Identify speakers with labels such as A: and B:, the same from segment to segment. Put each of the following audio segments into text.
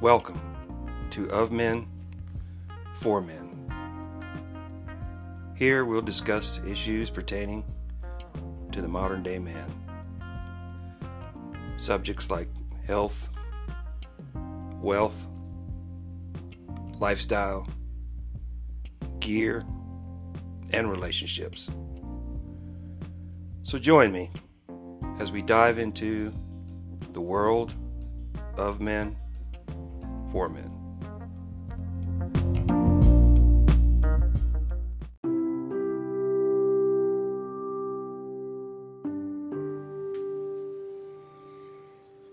A: Welcome to Of Men, For Men. Here we'll discuss issues pertaining to the modern day man. Subjects like health, wealth, lifestyle, gear, and relationships. So join me as we dive into the world of men for men.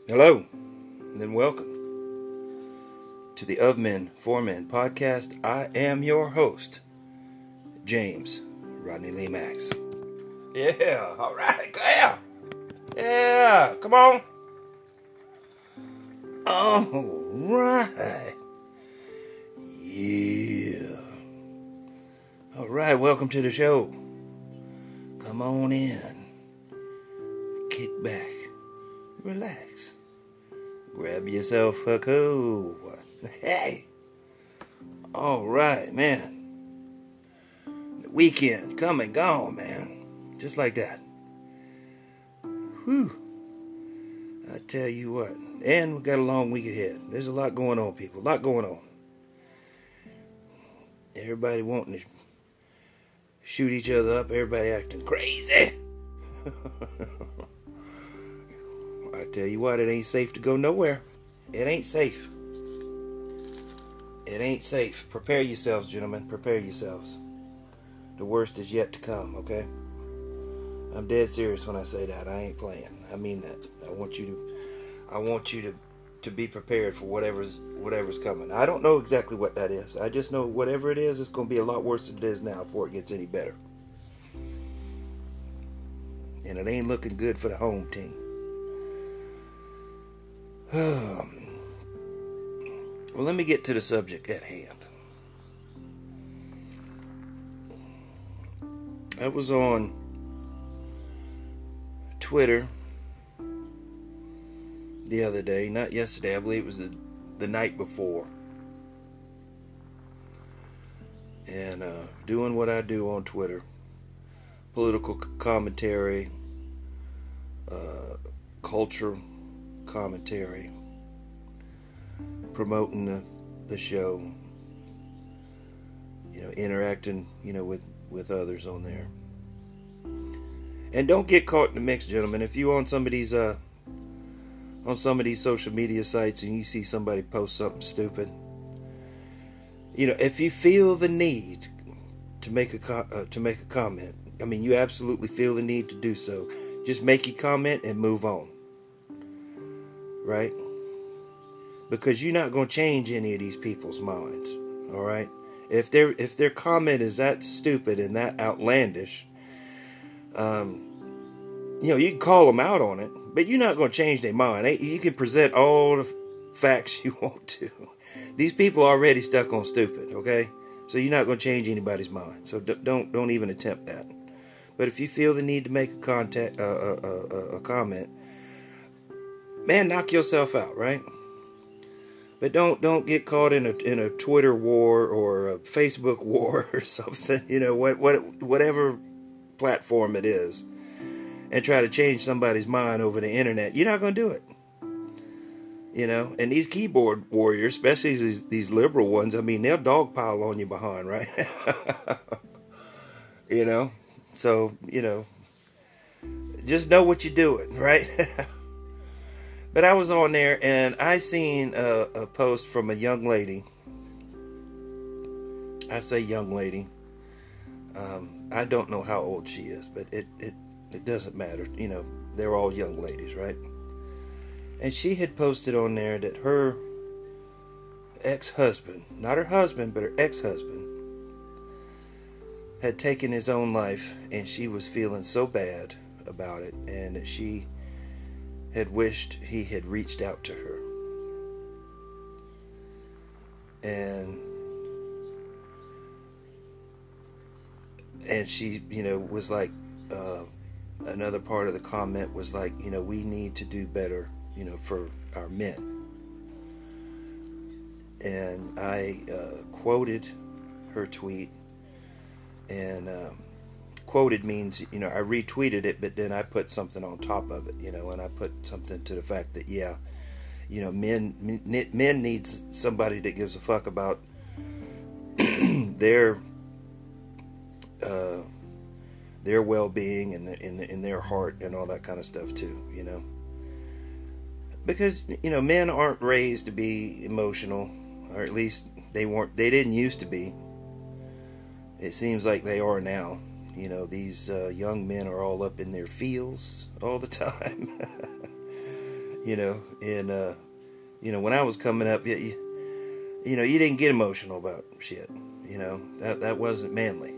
A: Hello, and welcome to the Of Men for Men podcast. I am your host, James Rodney Lee Max. Yeah, all right, yeah, yeah, come on. All right, yeah. All right, welcome to the show. Come on in, kick back, relax, grab yourself a cool. Hey, all right, man. The weekend come and gone, man. Just like that. Whew. I tell you what. And we got a long week ahead. There's a lot going on, people. A lot going on. Everybody wanting to shoot each other up. Everybody acting crazy. I tell you what, it ain't safe to go nowhere. It ain't safe. It ain't safe. Prepare yourselves, gentlemen. Prepare yourselves. The worst is yet to come, okay? I'm dead serious when I say that. I ain't playing. I mean that. I want you to I want you to to be prepared for whatever's whatever's coming. I don't know exactly what that is. I just know whatever it is, it's going to be a lot worse than it is now before it gets any better. And it ain't looking good for the home team. Well, let me get to the subject at hand. I was on Twitter the other day, not yesterday, I believe it was the, the night before. And uh, doing what I do on Twitter political commentary, uh, culture commentary, promoting the, the show, you know, interacting, you know, with, with others on there. And don't get caught in the mix, gentlemen. If you on some of these uh, on some of these social media sites and you see somebody post something stupid, you know, if you feel the need to make a uh, to make a comment, I mean, you absolutely feel the need to do so. Just make your comment and move on. Right? Because you're not going to change any of these people's minds. All right? If their if their comment is that stupid and that outlandish, um, you know, you can call them out on it, but you're not going to change their mind. You can present all the facts you want to. These people are already stuck on stupid, okay? So you're not going to change anybody's mind. So don't don't even attempt that. But if you feel the need to make a contact, uh, uh, uh, a comment, man, knock yourself out, right? But don't don't get caught in a in a Twitter war or a Facebook war or something. You know what what whatever platform it is and try to change somebody's mind over the internet. You're not going to do it. You know, and these keyboard warriors, especially these, these liberal ones, I mean, they'll dogpile on you behind, right? you know, so, you know, just know what you're doing, right? but I was on there and I seen a, a post from a young lady. I say young lady. Um, I don't know how old she is, but it, it it doesn't matter. You know, they're all young ladies, right? And she had posted on there that her ex husband, not her husband, but her ex husband, had taken his own life and she was feeling so bad about it and that she had wished he had reached out to her. And and she, you know, was like another part of the comment was like, you know, we need to do better, you know, for our men. and I uh, quoted her tweet, and um, quoted means you know I retweeted it, but then I put something on top of it, you know, and I put something to the fact that yeah, you know, men men, men needs somebody that gives a fuck about their uh, their well-being and the, in, the, in their heart and all that kind of stuff too, you know. Because you know, men aren't raised to be emotional, or at least they weren't. They didn't used to be. It seems like they are now. You know, these uh, young men are all up in their feels all the time. you know, and uh, you know, when I was coming up, you, you know, you didn't get emotional about shit. You know, that that wasn't manly.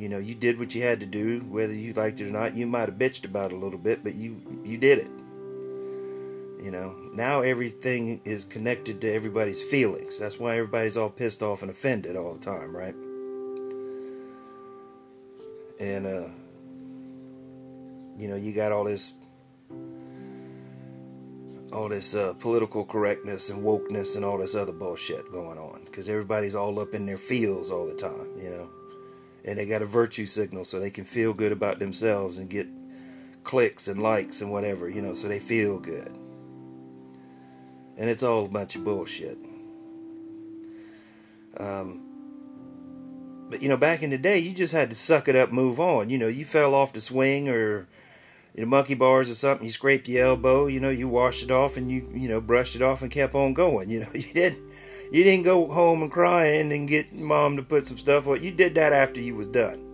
A: You know, you did what you had to do, whether you liked it or not. You might have bitched about it a little bit, but you you did it. You know, now everything is connected to everybody's feelings. That's why everybody's all pissed off and offended all the time, right? And uh you know, you got all this all this uh, political correctness and wokeness and all this other bullshit going on because everybody's all up in their feels all the time, you know and they got a virtue signal so they can feel good about themselves and get clicks and likes and whatever, you know, so they feel good. And it's all a bunch of bullshit. Um, but you know, back in the day, you just had to suck it up, move on. You know, you fell off the swing or you know, monkey bars or something, you scraped your elbow, you know, you washed it off and you, you know, brushed it off and kept on going. You know, you didn't you didn't go home and cry and then get mom to put some stuff on. You did that after you was done.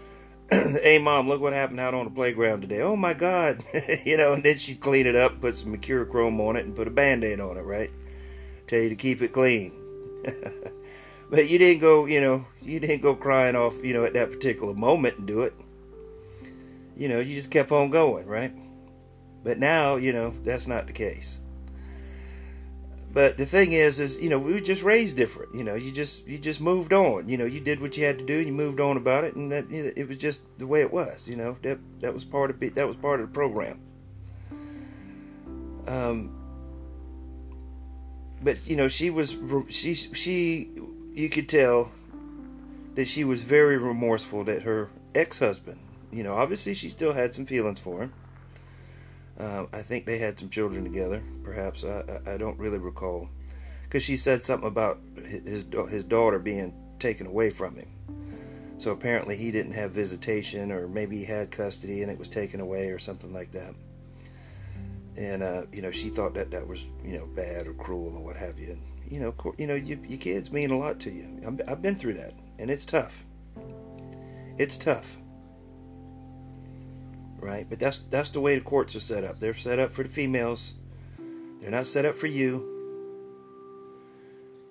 A: hey mom, look what happened out on the playground today. Oh my god. you know, and then she'd clean it up, put some Mercurochrome on it and put a band-aid on it, right? Tell you to keep it clean. but you didn't go, you know, you didn't go crying off, you know, at that particular moment and do it. You know, you just kept on going, right? But now, you know, that's not the case but the thing is is you know we were just raised different you know you just you just moved on you know you did what you had to do and you moved on about it and that you know, it was just the way it was you know that that was part of it that was part of the program. Um but you know she was she she you could tell that she was very remorseful that her ex-husband you know obviously she still had some feelings for him um, I think they had some children together. Perhaps I, I don't really recall, because she said something about his his daughter being taken away from him. So apparently he didn't have visitation, or maybe he had custody and it was taken away, or something like that. And uh, you know, she thought that that was you know bad or cruel or what have you. And you know, you know, you, your kids mean a lot to you. i I've been through that, and it's tough. It's tough right? But that's that's the way the courts are set up. They're set up for the females. They're not set up for you.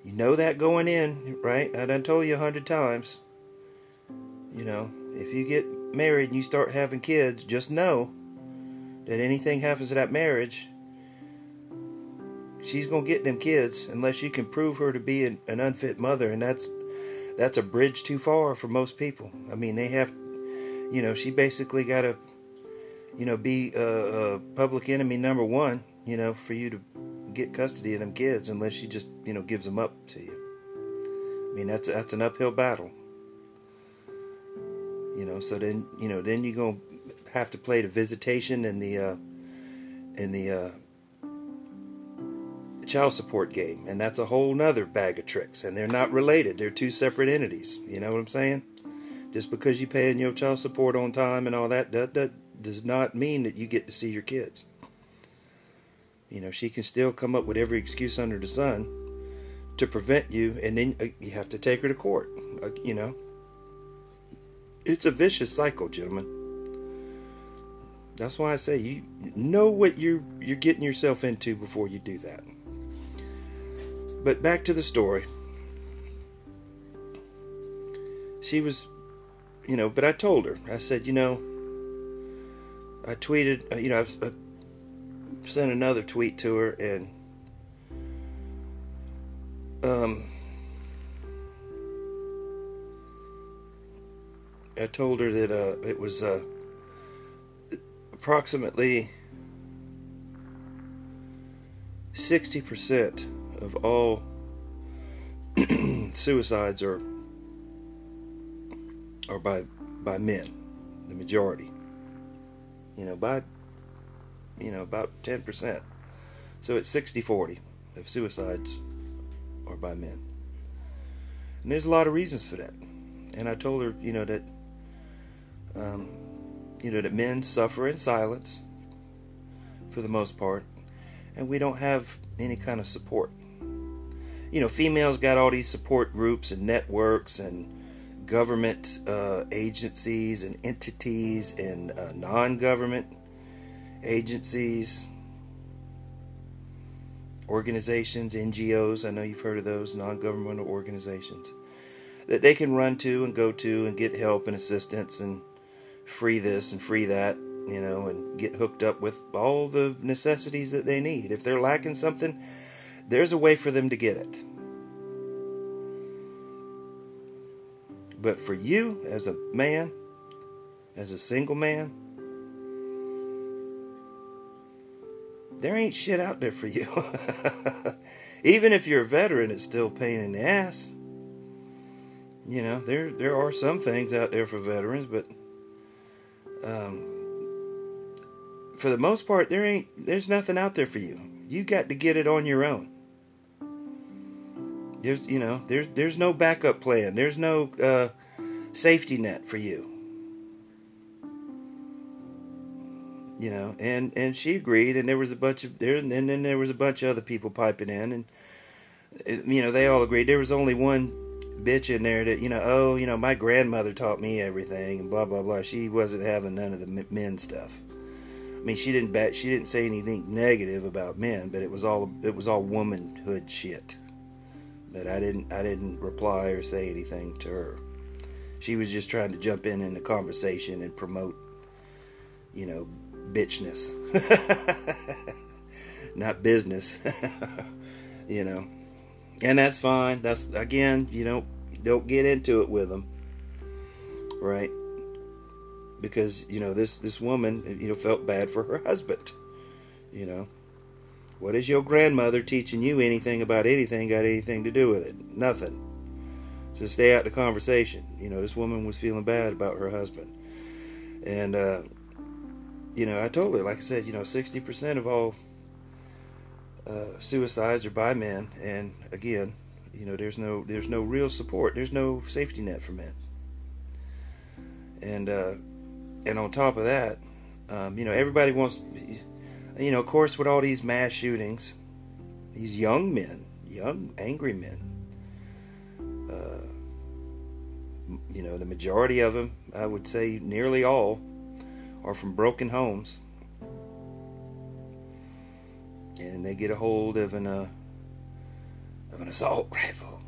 A: You know that going in, right? I done told you a hundred times. You know, if you get married and you start having kids, just know that anything happens to that marriage, she's gonna get them kids unless you can prove her to be an, an unfit mother, and that's that's a bridge too far for most people. I mean, they have, you know, she basically got to you know, be a, a public enemy number one, you know, for you to get custody of them kids unless she just, you know, gives them up to you. I mean, that's that's an uphill battle. You know, so then you know, then you're gonna have to play the visitation and the uh, and the uh, child support game, and that's a whole nother bag of tricks. And they're not related; they're two separate entities. You know what I'm saying? Just because you're paying your child support on time and all that, that, that does not mean that you get to see your kids. You know, she can still come up with every excuse under the sun to prevent you, and then uh, you have to take her to court. Uh, you know, it's a vicious cycle, gentlemen. That's why I say you know what you're you're getting yourself into before you do that. But back to the story. She was, you know, but I told her. I said, you know, I tweeted, uh, you know, I, sent another tweet to her and um, I told her that uh, it was uh, approximately 60% of all suicides are are by by men, the majority. You know, by you know about ten percent. So it's 60-40 of suicides are by men. And there's a lot of reasons for that. And I told her, you know, that um, you know that men suffer in silence for the most part, and we don't have any kind of support. You know, females got all these support groups and networks and government uh, agencies and entities and uh, non-government agencies, organizations, NGOs. I know you've heard of those non-governmental organizations that they can run to and go to and get help and assistance and free this and free that, you know, and get hooked up with all the necessities that they need. If they're lacking something, there's a way for them to get it. But for you, as a man, as a single man, there ain't shit out there for you. Even if you're a veteran, it's still pain in the ass. You know, there there are some things out there for veterans, but um, for the most part, there ain't there's nothing out there for you. You got to get it on your own. There's you know there's there's no backup plan. There's no uh, safety net for you. You know, and and she agreed, and there was a bunch of there, and then there was a bunch of other people piping in, and you know they all agreed. There was only one bitch in there that you know oh you know my grandmother taught me everything and blah blah blah she wasn't having none of the men stuff i mean she didn't bet she didn't say anything negative about men but it was all it was all womanhood shit but i didn't i didn't reply or say anything to her she was just trying to jump in in the conversation and promote you know bitchness not business you know and that's fine. That's again, you don't don't get into it with them, right? Because you know this this woman, you know, felt bad for her husband. You know, what is your grandmother teaching you anything about anything got anything to do with it? Nothing. So stay out the conversation. You know, this woman was feeling bad about her husband, and uh, you know, I told her, like I said, you know, sixty percent of all uh, suicides are by men, and again, you know, there's no there's no real support. There's no safety net for men. And uh, and on top of that, um, you know, everybody wants, you know, of course, with all these mass shootings, these young men, young angry men. Uh, you know, the majority of them, I would say, nearly all, are from broken homes and they get a hold of an uh, of an assault rifle,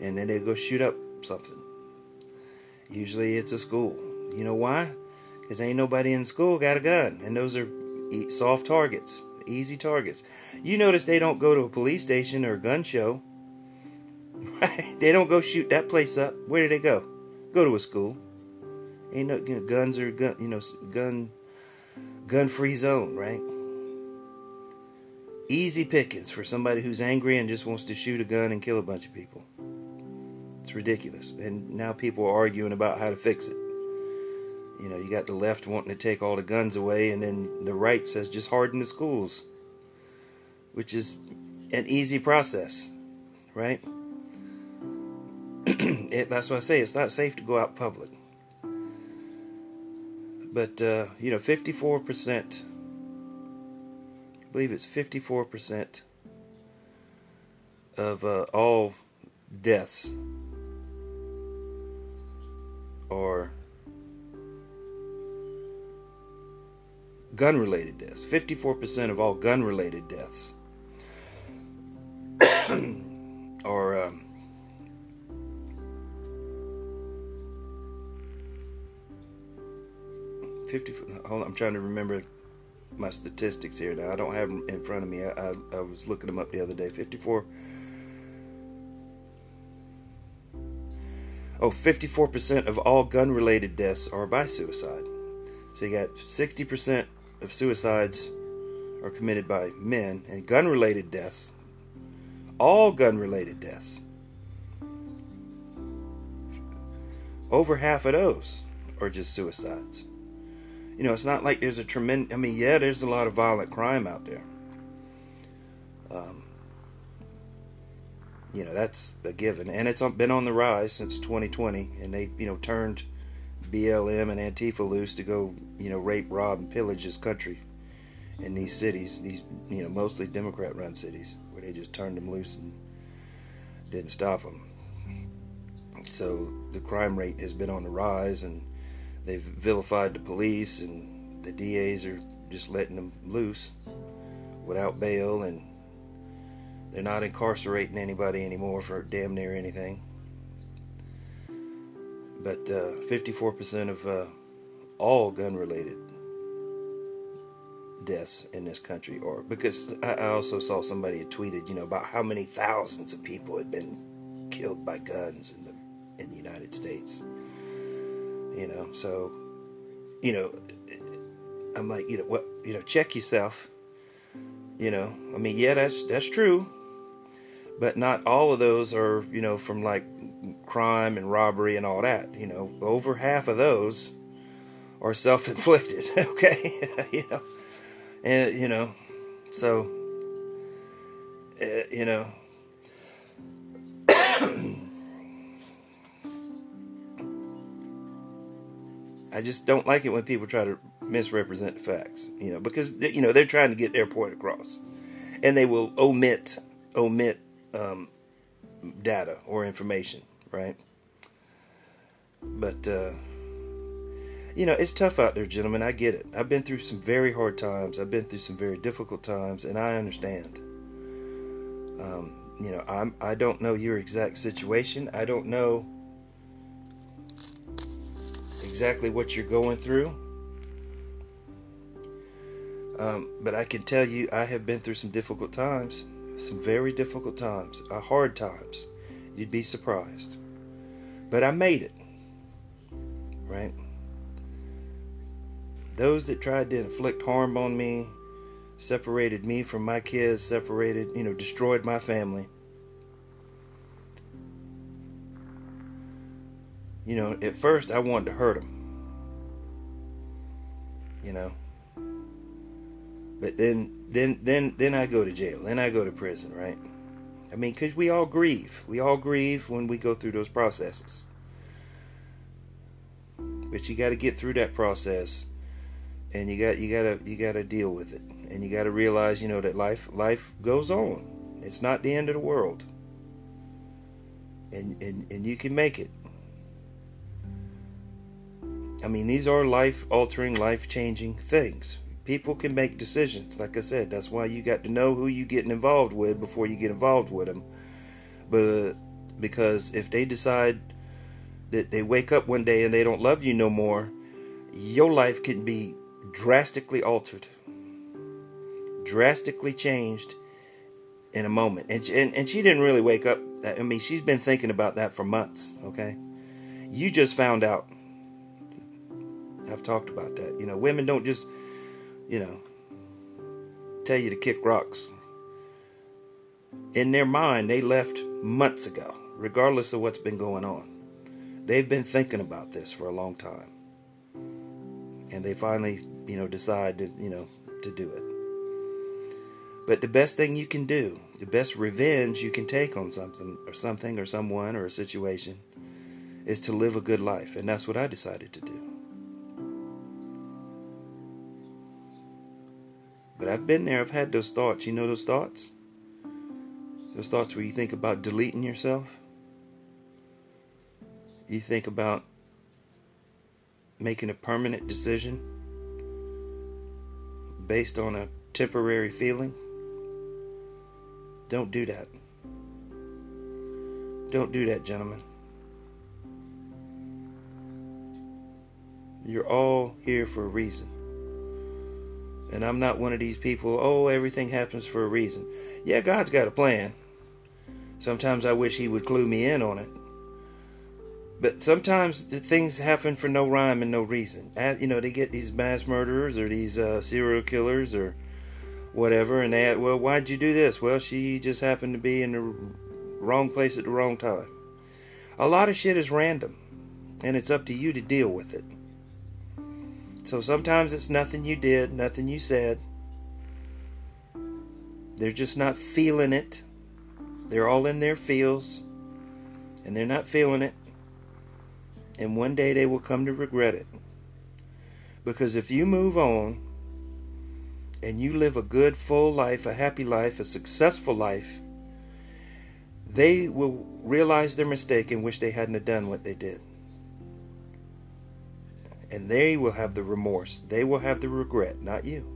A: and then they go shoot up something. Usually it's a school. You know why? Because ain't nobody in school got a gun, and those are soft targets, easy targets. You notice they don't go to a police station or a gun show. Right? They don't go shoot that place up. Where do they go? Go to a school. Ain't no you know, guns or gun, you know, gun gun free zone, right? easy pickings for somebody who's angry and just wants to shoot a gun and kill a bunch of people. It's ridiculous. And now people are arguing about how to fix it. You know, you got the left wanting to take all the guns away, and then the right says just harden the schools, which is an easy process, right? it, that's what I say. It's not safe to go out public. But, uh, you know, 54% I believe it's 54% of uh, all deaths are gun related deaths. 54% of all gun related deaths are. Um, Fifty. Hold on, I'm trying to remember my statistics here now. I don't have them in front of me. I, I, I was looking them up the other day. 54. Oh, 54% of all gun related deaths are by suicide. So you got 60% of suicides are committed by men, and gun related deaths All gun related deaths. Over half of those are just suicides. You know, it's not like there's a tremendous. I mean, yeah, there's a lot of violent crime out there. Um, you know, that's a given, and it's been on the rise since 2020. And they, you know, turned BLM and Antifa loose to go, you know, rape, rob, and pillage this country in these cities, these, you know, mostly Democrat-run cities, where they just turned them loose and didn't stop them. So the crime rate has been on the rise, and they've vilified the police, and the DAs are just letting them loose without bail, and they're not incarcerating anybody anymore for damn near anything. But uh, 54% of uh, all gun related deaths in this country are because I also saw somebody had tweeted, you know, about how many thousands of people had been killed by guns in the in the United States. You know, so you know, I'm like, you know, what, you know, check yourself. You know, I mean, yeah, that's that's true, but not all of those are, you know, from like crime and robbery and all that. You know, over half of those are self-inflicted. Okay, you know, and you know, so uh, you know. I just don't like it when people try to misrepresent facts, you know, because you know they're trying to get their point across, and they will omit omit um, data or information, right? But uh, you know, it's tough out there, gentlemen. I get it. I've been through some very hard times. I've been through some very difficult times, and I understand. Um, you know, I'm I don't know your exact situation. I don't know exactly what you're going through. Um, but I can tell you, I have been through some difficult times, some very difficult times, uh, hard times. You'd be surprised. But I made it. Right? Those that tried to inflict harm on me, separated me from my kids, separated, you know, destroyed my family. you know, at first I wanted to hurt them. You know. But then then then then I go to jail. Then I go to prison, right? I mean, cuz we all grieve. We all grieve when we go through those processes. But you got to get through that process and you got you got to you got to deal with it. And you got to realize, you know, that life life goes on. It's not the end of the world. And and and you can make it. I mean, these are life altering, life changing things. People can make decisions. Like I said, that's why you got to know who you getting involved with before you get involved with them. But because if they decide that they wake up one day and they don't love you no more, your life can be drastically altered, drastically changed in a moment. And, and, and she didn't really wake up. I mean, she's been thinking about that for months, okay? You just found out I've talked about that. You know, women don't just, you know, tell you to kick rocks. In their mind, they left months ago, regardless of what's been going on. They've been thinking about this for a long time. And they finally, you know, decide to, you know, to do it. But the best thing you can do, the best revenge you can take on something or something or someone or a situation is to live a good life. And that's what I decided to do. But I've been there. I've had those thoughts. You know those thoughts? Those thoughts where you think about deleting yourself. You think about making a permanent decision based on a temporary feeling. Don't do that. Don't do that, gentlemen. You're all here for a reason. And I'm not one of these people, oh, everything happens for a reason. Yeah, God's got a plan. Sometimes I wish He would clue me in on it. But sometimes things happen for no rhyme and no reason. You know, they get these mass murderers or these uh, serial killers or whatever, and they, well, why'd you do this? Well, she just happened to be in the wrong place at the wrong time. A lot of shit is random, and it's up to you to deal with it. So sometimes it's nothing you did, nothing you said. They're just not feeling it. They're all in their feels, and they're not feeling it. And one day they will come to regret it. Because if you move on and you live a good, full life, a happy life, a successful life, they will realize their mistake and wish they hadn't have done what they did. And they will have the remorse. They will have the regret, not you.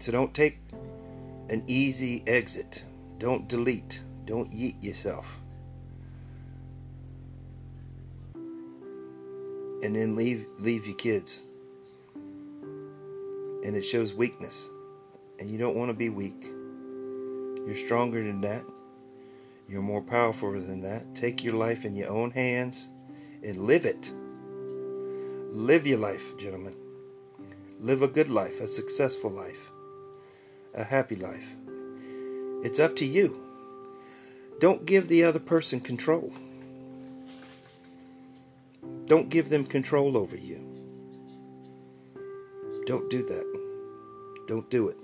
A: So don't take an easy exit. Don't delete. Don't yeet yourself. And then leave leave your kids. And it shows weakness. And you don't want to be weak. You're stronger than that. You're more powerful than that. Take your life in your own hands and live it. Live your life, gentlemen. Live a good life, a successful life, a happy life. It's up to you. Don't give the other person control. Don't give them control over you. Don't do that. Don't do it.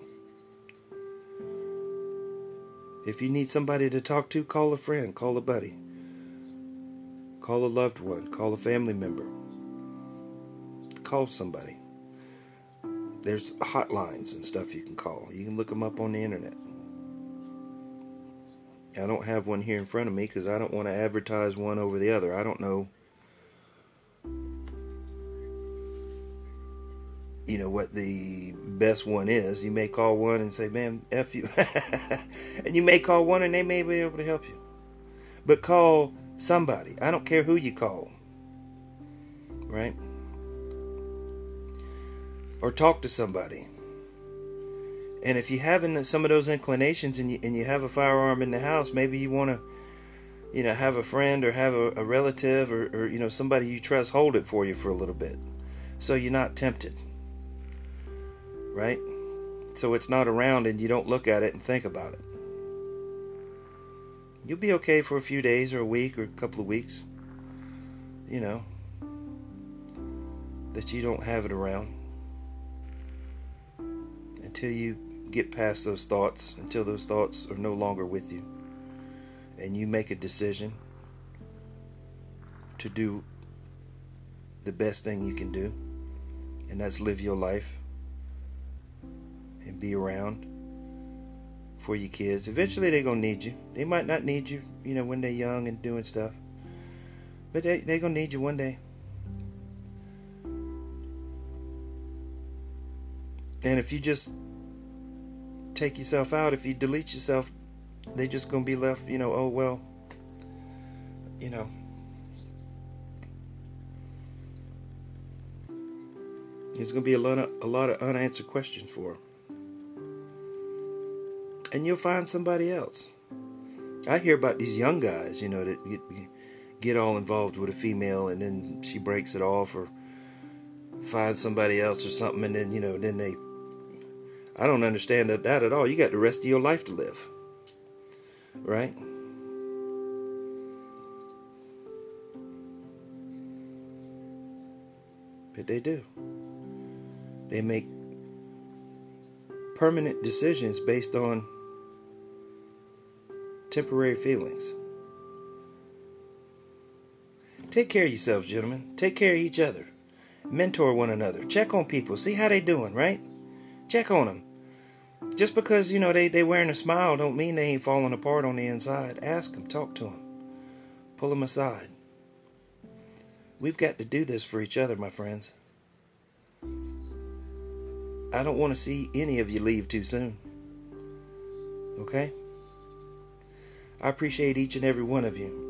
A: If you need somebody to talk to, call a friend, call a buddy, call a loved one, call a family member. Call somebody. There's hotlines and stuff you can call. You can look them up on the internet. I don't have one here in front of me because I don't want to advertise one over the other. I don't know you know what the best one is. You may call one and say, "Man, f you," and you may call one and they may be able to help you. But call somebody. I don't care who you call, right? Or talk to somebody. And if you having some of those inclinations and you and you have a firearm in the house, maybe you want to, you know, have a friend or have a, a relative or, or you know somebody you trust hold it for you for a little bit, so you're not tempted right? So it's not around and you don't look at it and think about it. You'll be okay for a few days or a week or a couple of weeks. You know, that you don't have it around until you get past those thoughts, until those thoughts are no longer with you, and you make a decision to do the best thing you can do, and that's live your life be around for your kids. Eventually, they're gonna need you. They might not need you, you know, when they're young and doing stuff, but they they're gonna need you one day. And if you just take yourself out, if you delete yourself, they're just gonna be left, you know. Oh well, you know. There's gonna be a lot of a lot of unanswered questions for. Them and you'll find somebody else. I hear about these young guys, you know, that get, get all involved with a female and then she breaks it off or finds somebody else or something and then, you know, then they. I don't understand that, that at all. You got the rest of your life to live. Right? But they do. They make permanent decisions based on temporary feelings. Take care of yourselves, gentlemen. Take care of each other. Mentor one another. Check on people. See how they doing, right? Check on them. Just because, you know, they, they wearing a smile don't mean they ain't falling apart on the inside. Ask them. Talk to them. Pull them aside. We've got to do this for each other, my friends. I don't want to see any of you leave too soon. Okay? I appreciate each and every one of you.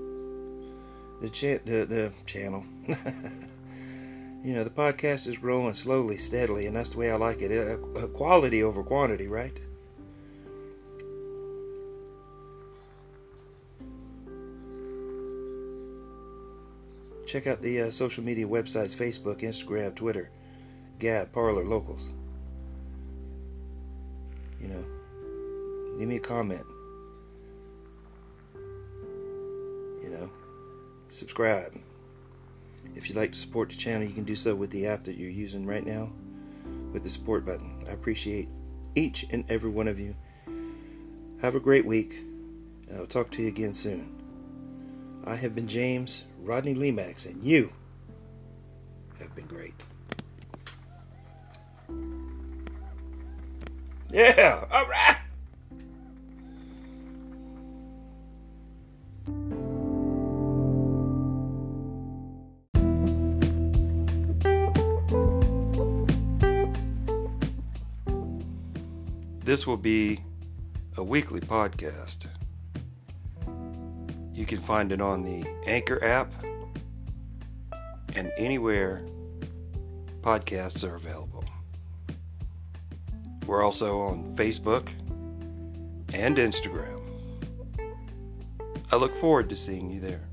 A: The cha- the, the channel. you know, the podcast is growing slowly, steadily, and that's the way I like it. Uh, quality over quantity, right? check out the uh, social media websites Facebook, Instagram, Twitter, Gab, Parler, Locals. You know, leave me a comment. Subscribe. If you'd like to support the channel, you can do so with the app that you're using right now with the support button. I appreciate each and every one of you. Have a great week, and I'll talk to you again soon. I have been James Rodney Lemax, and you have been great. Yeah, all right. This will be a weekly podcast. You can find it on the Anchor app and anywhere podcasts are available. We're also on Facebook and Instagram. I look forward to seeing you there.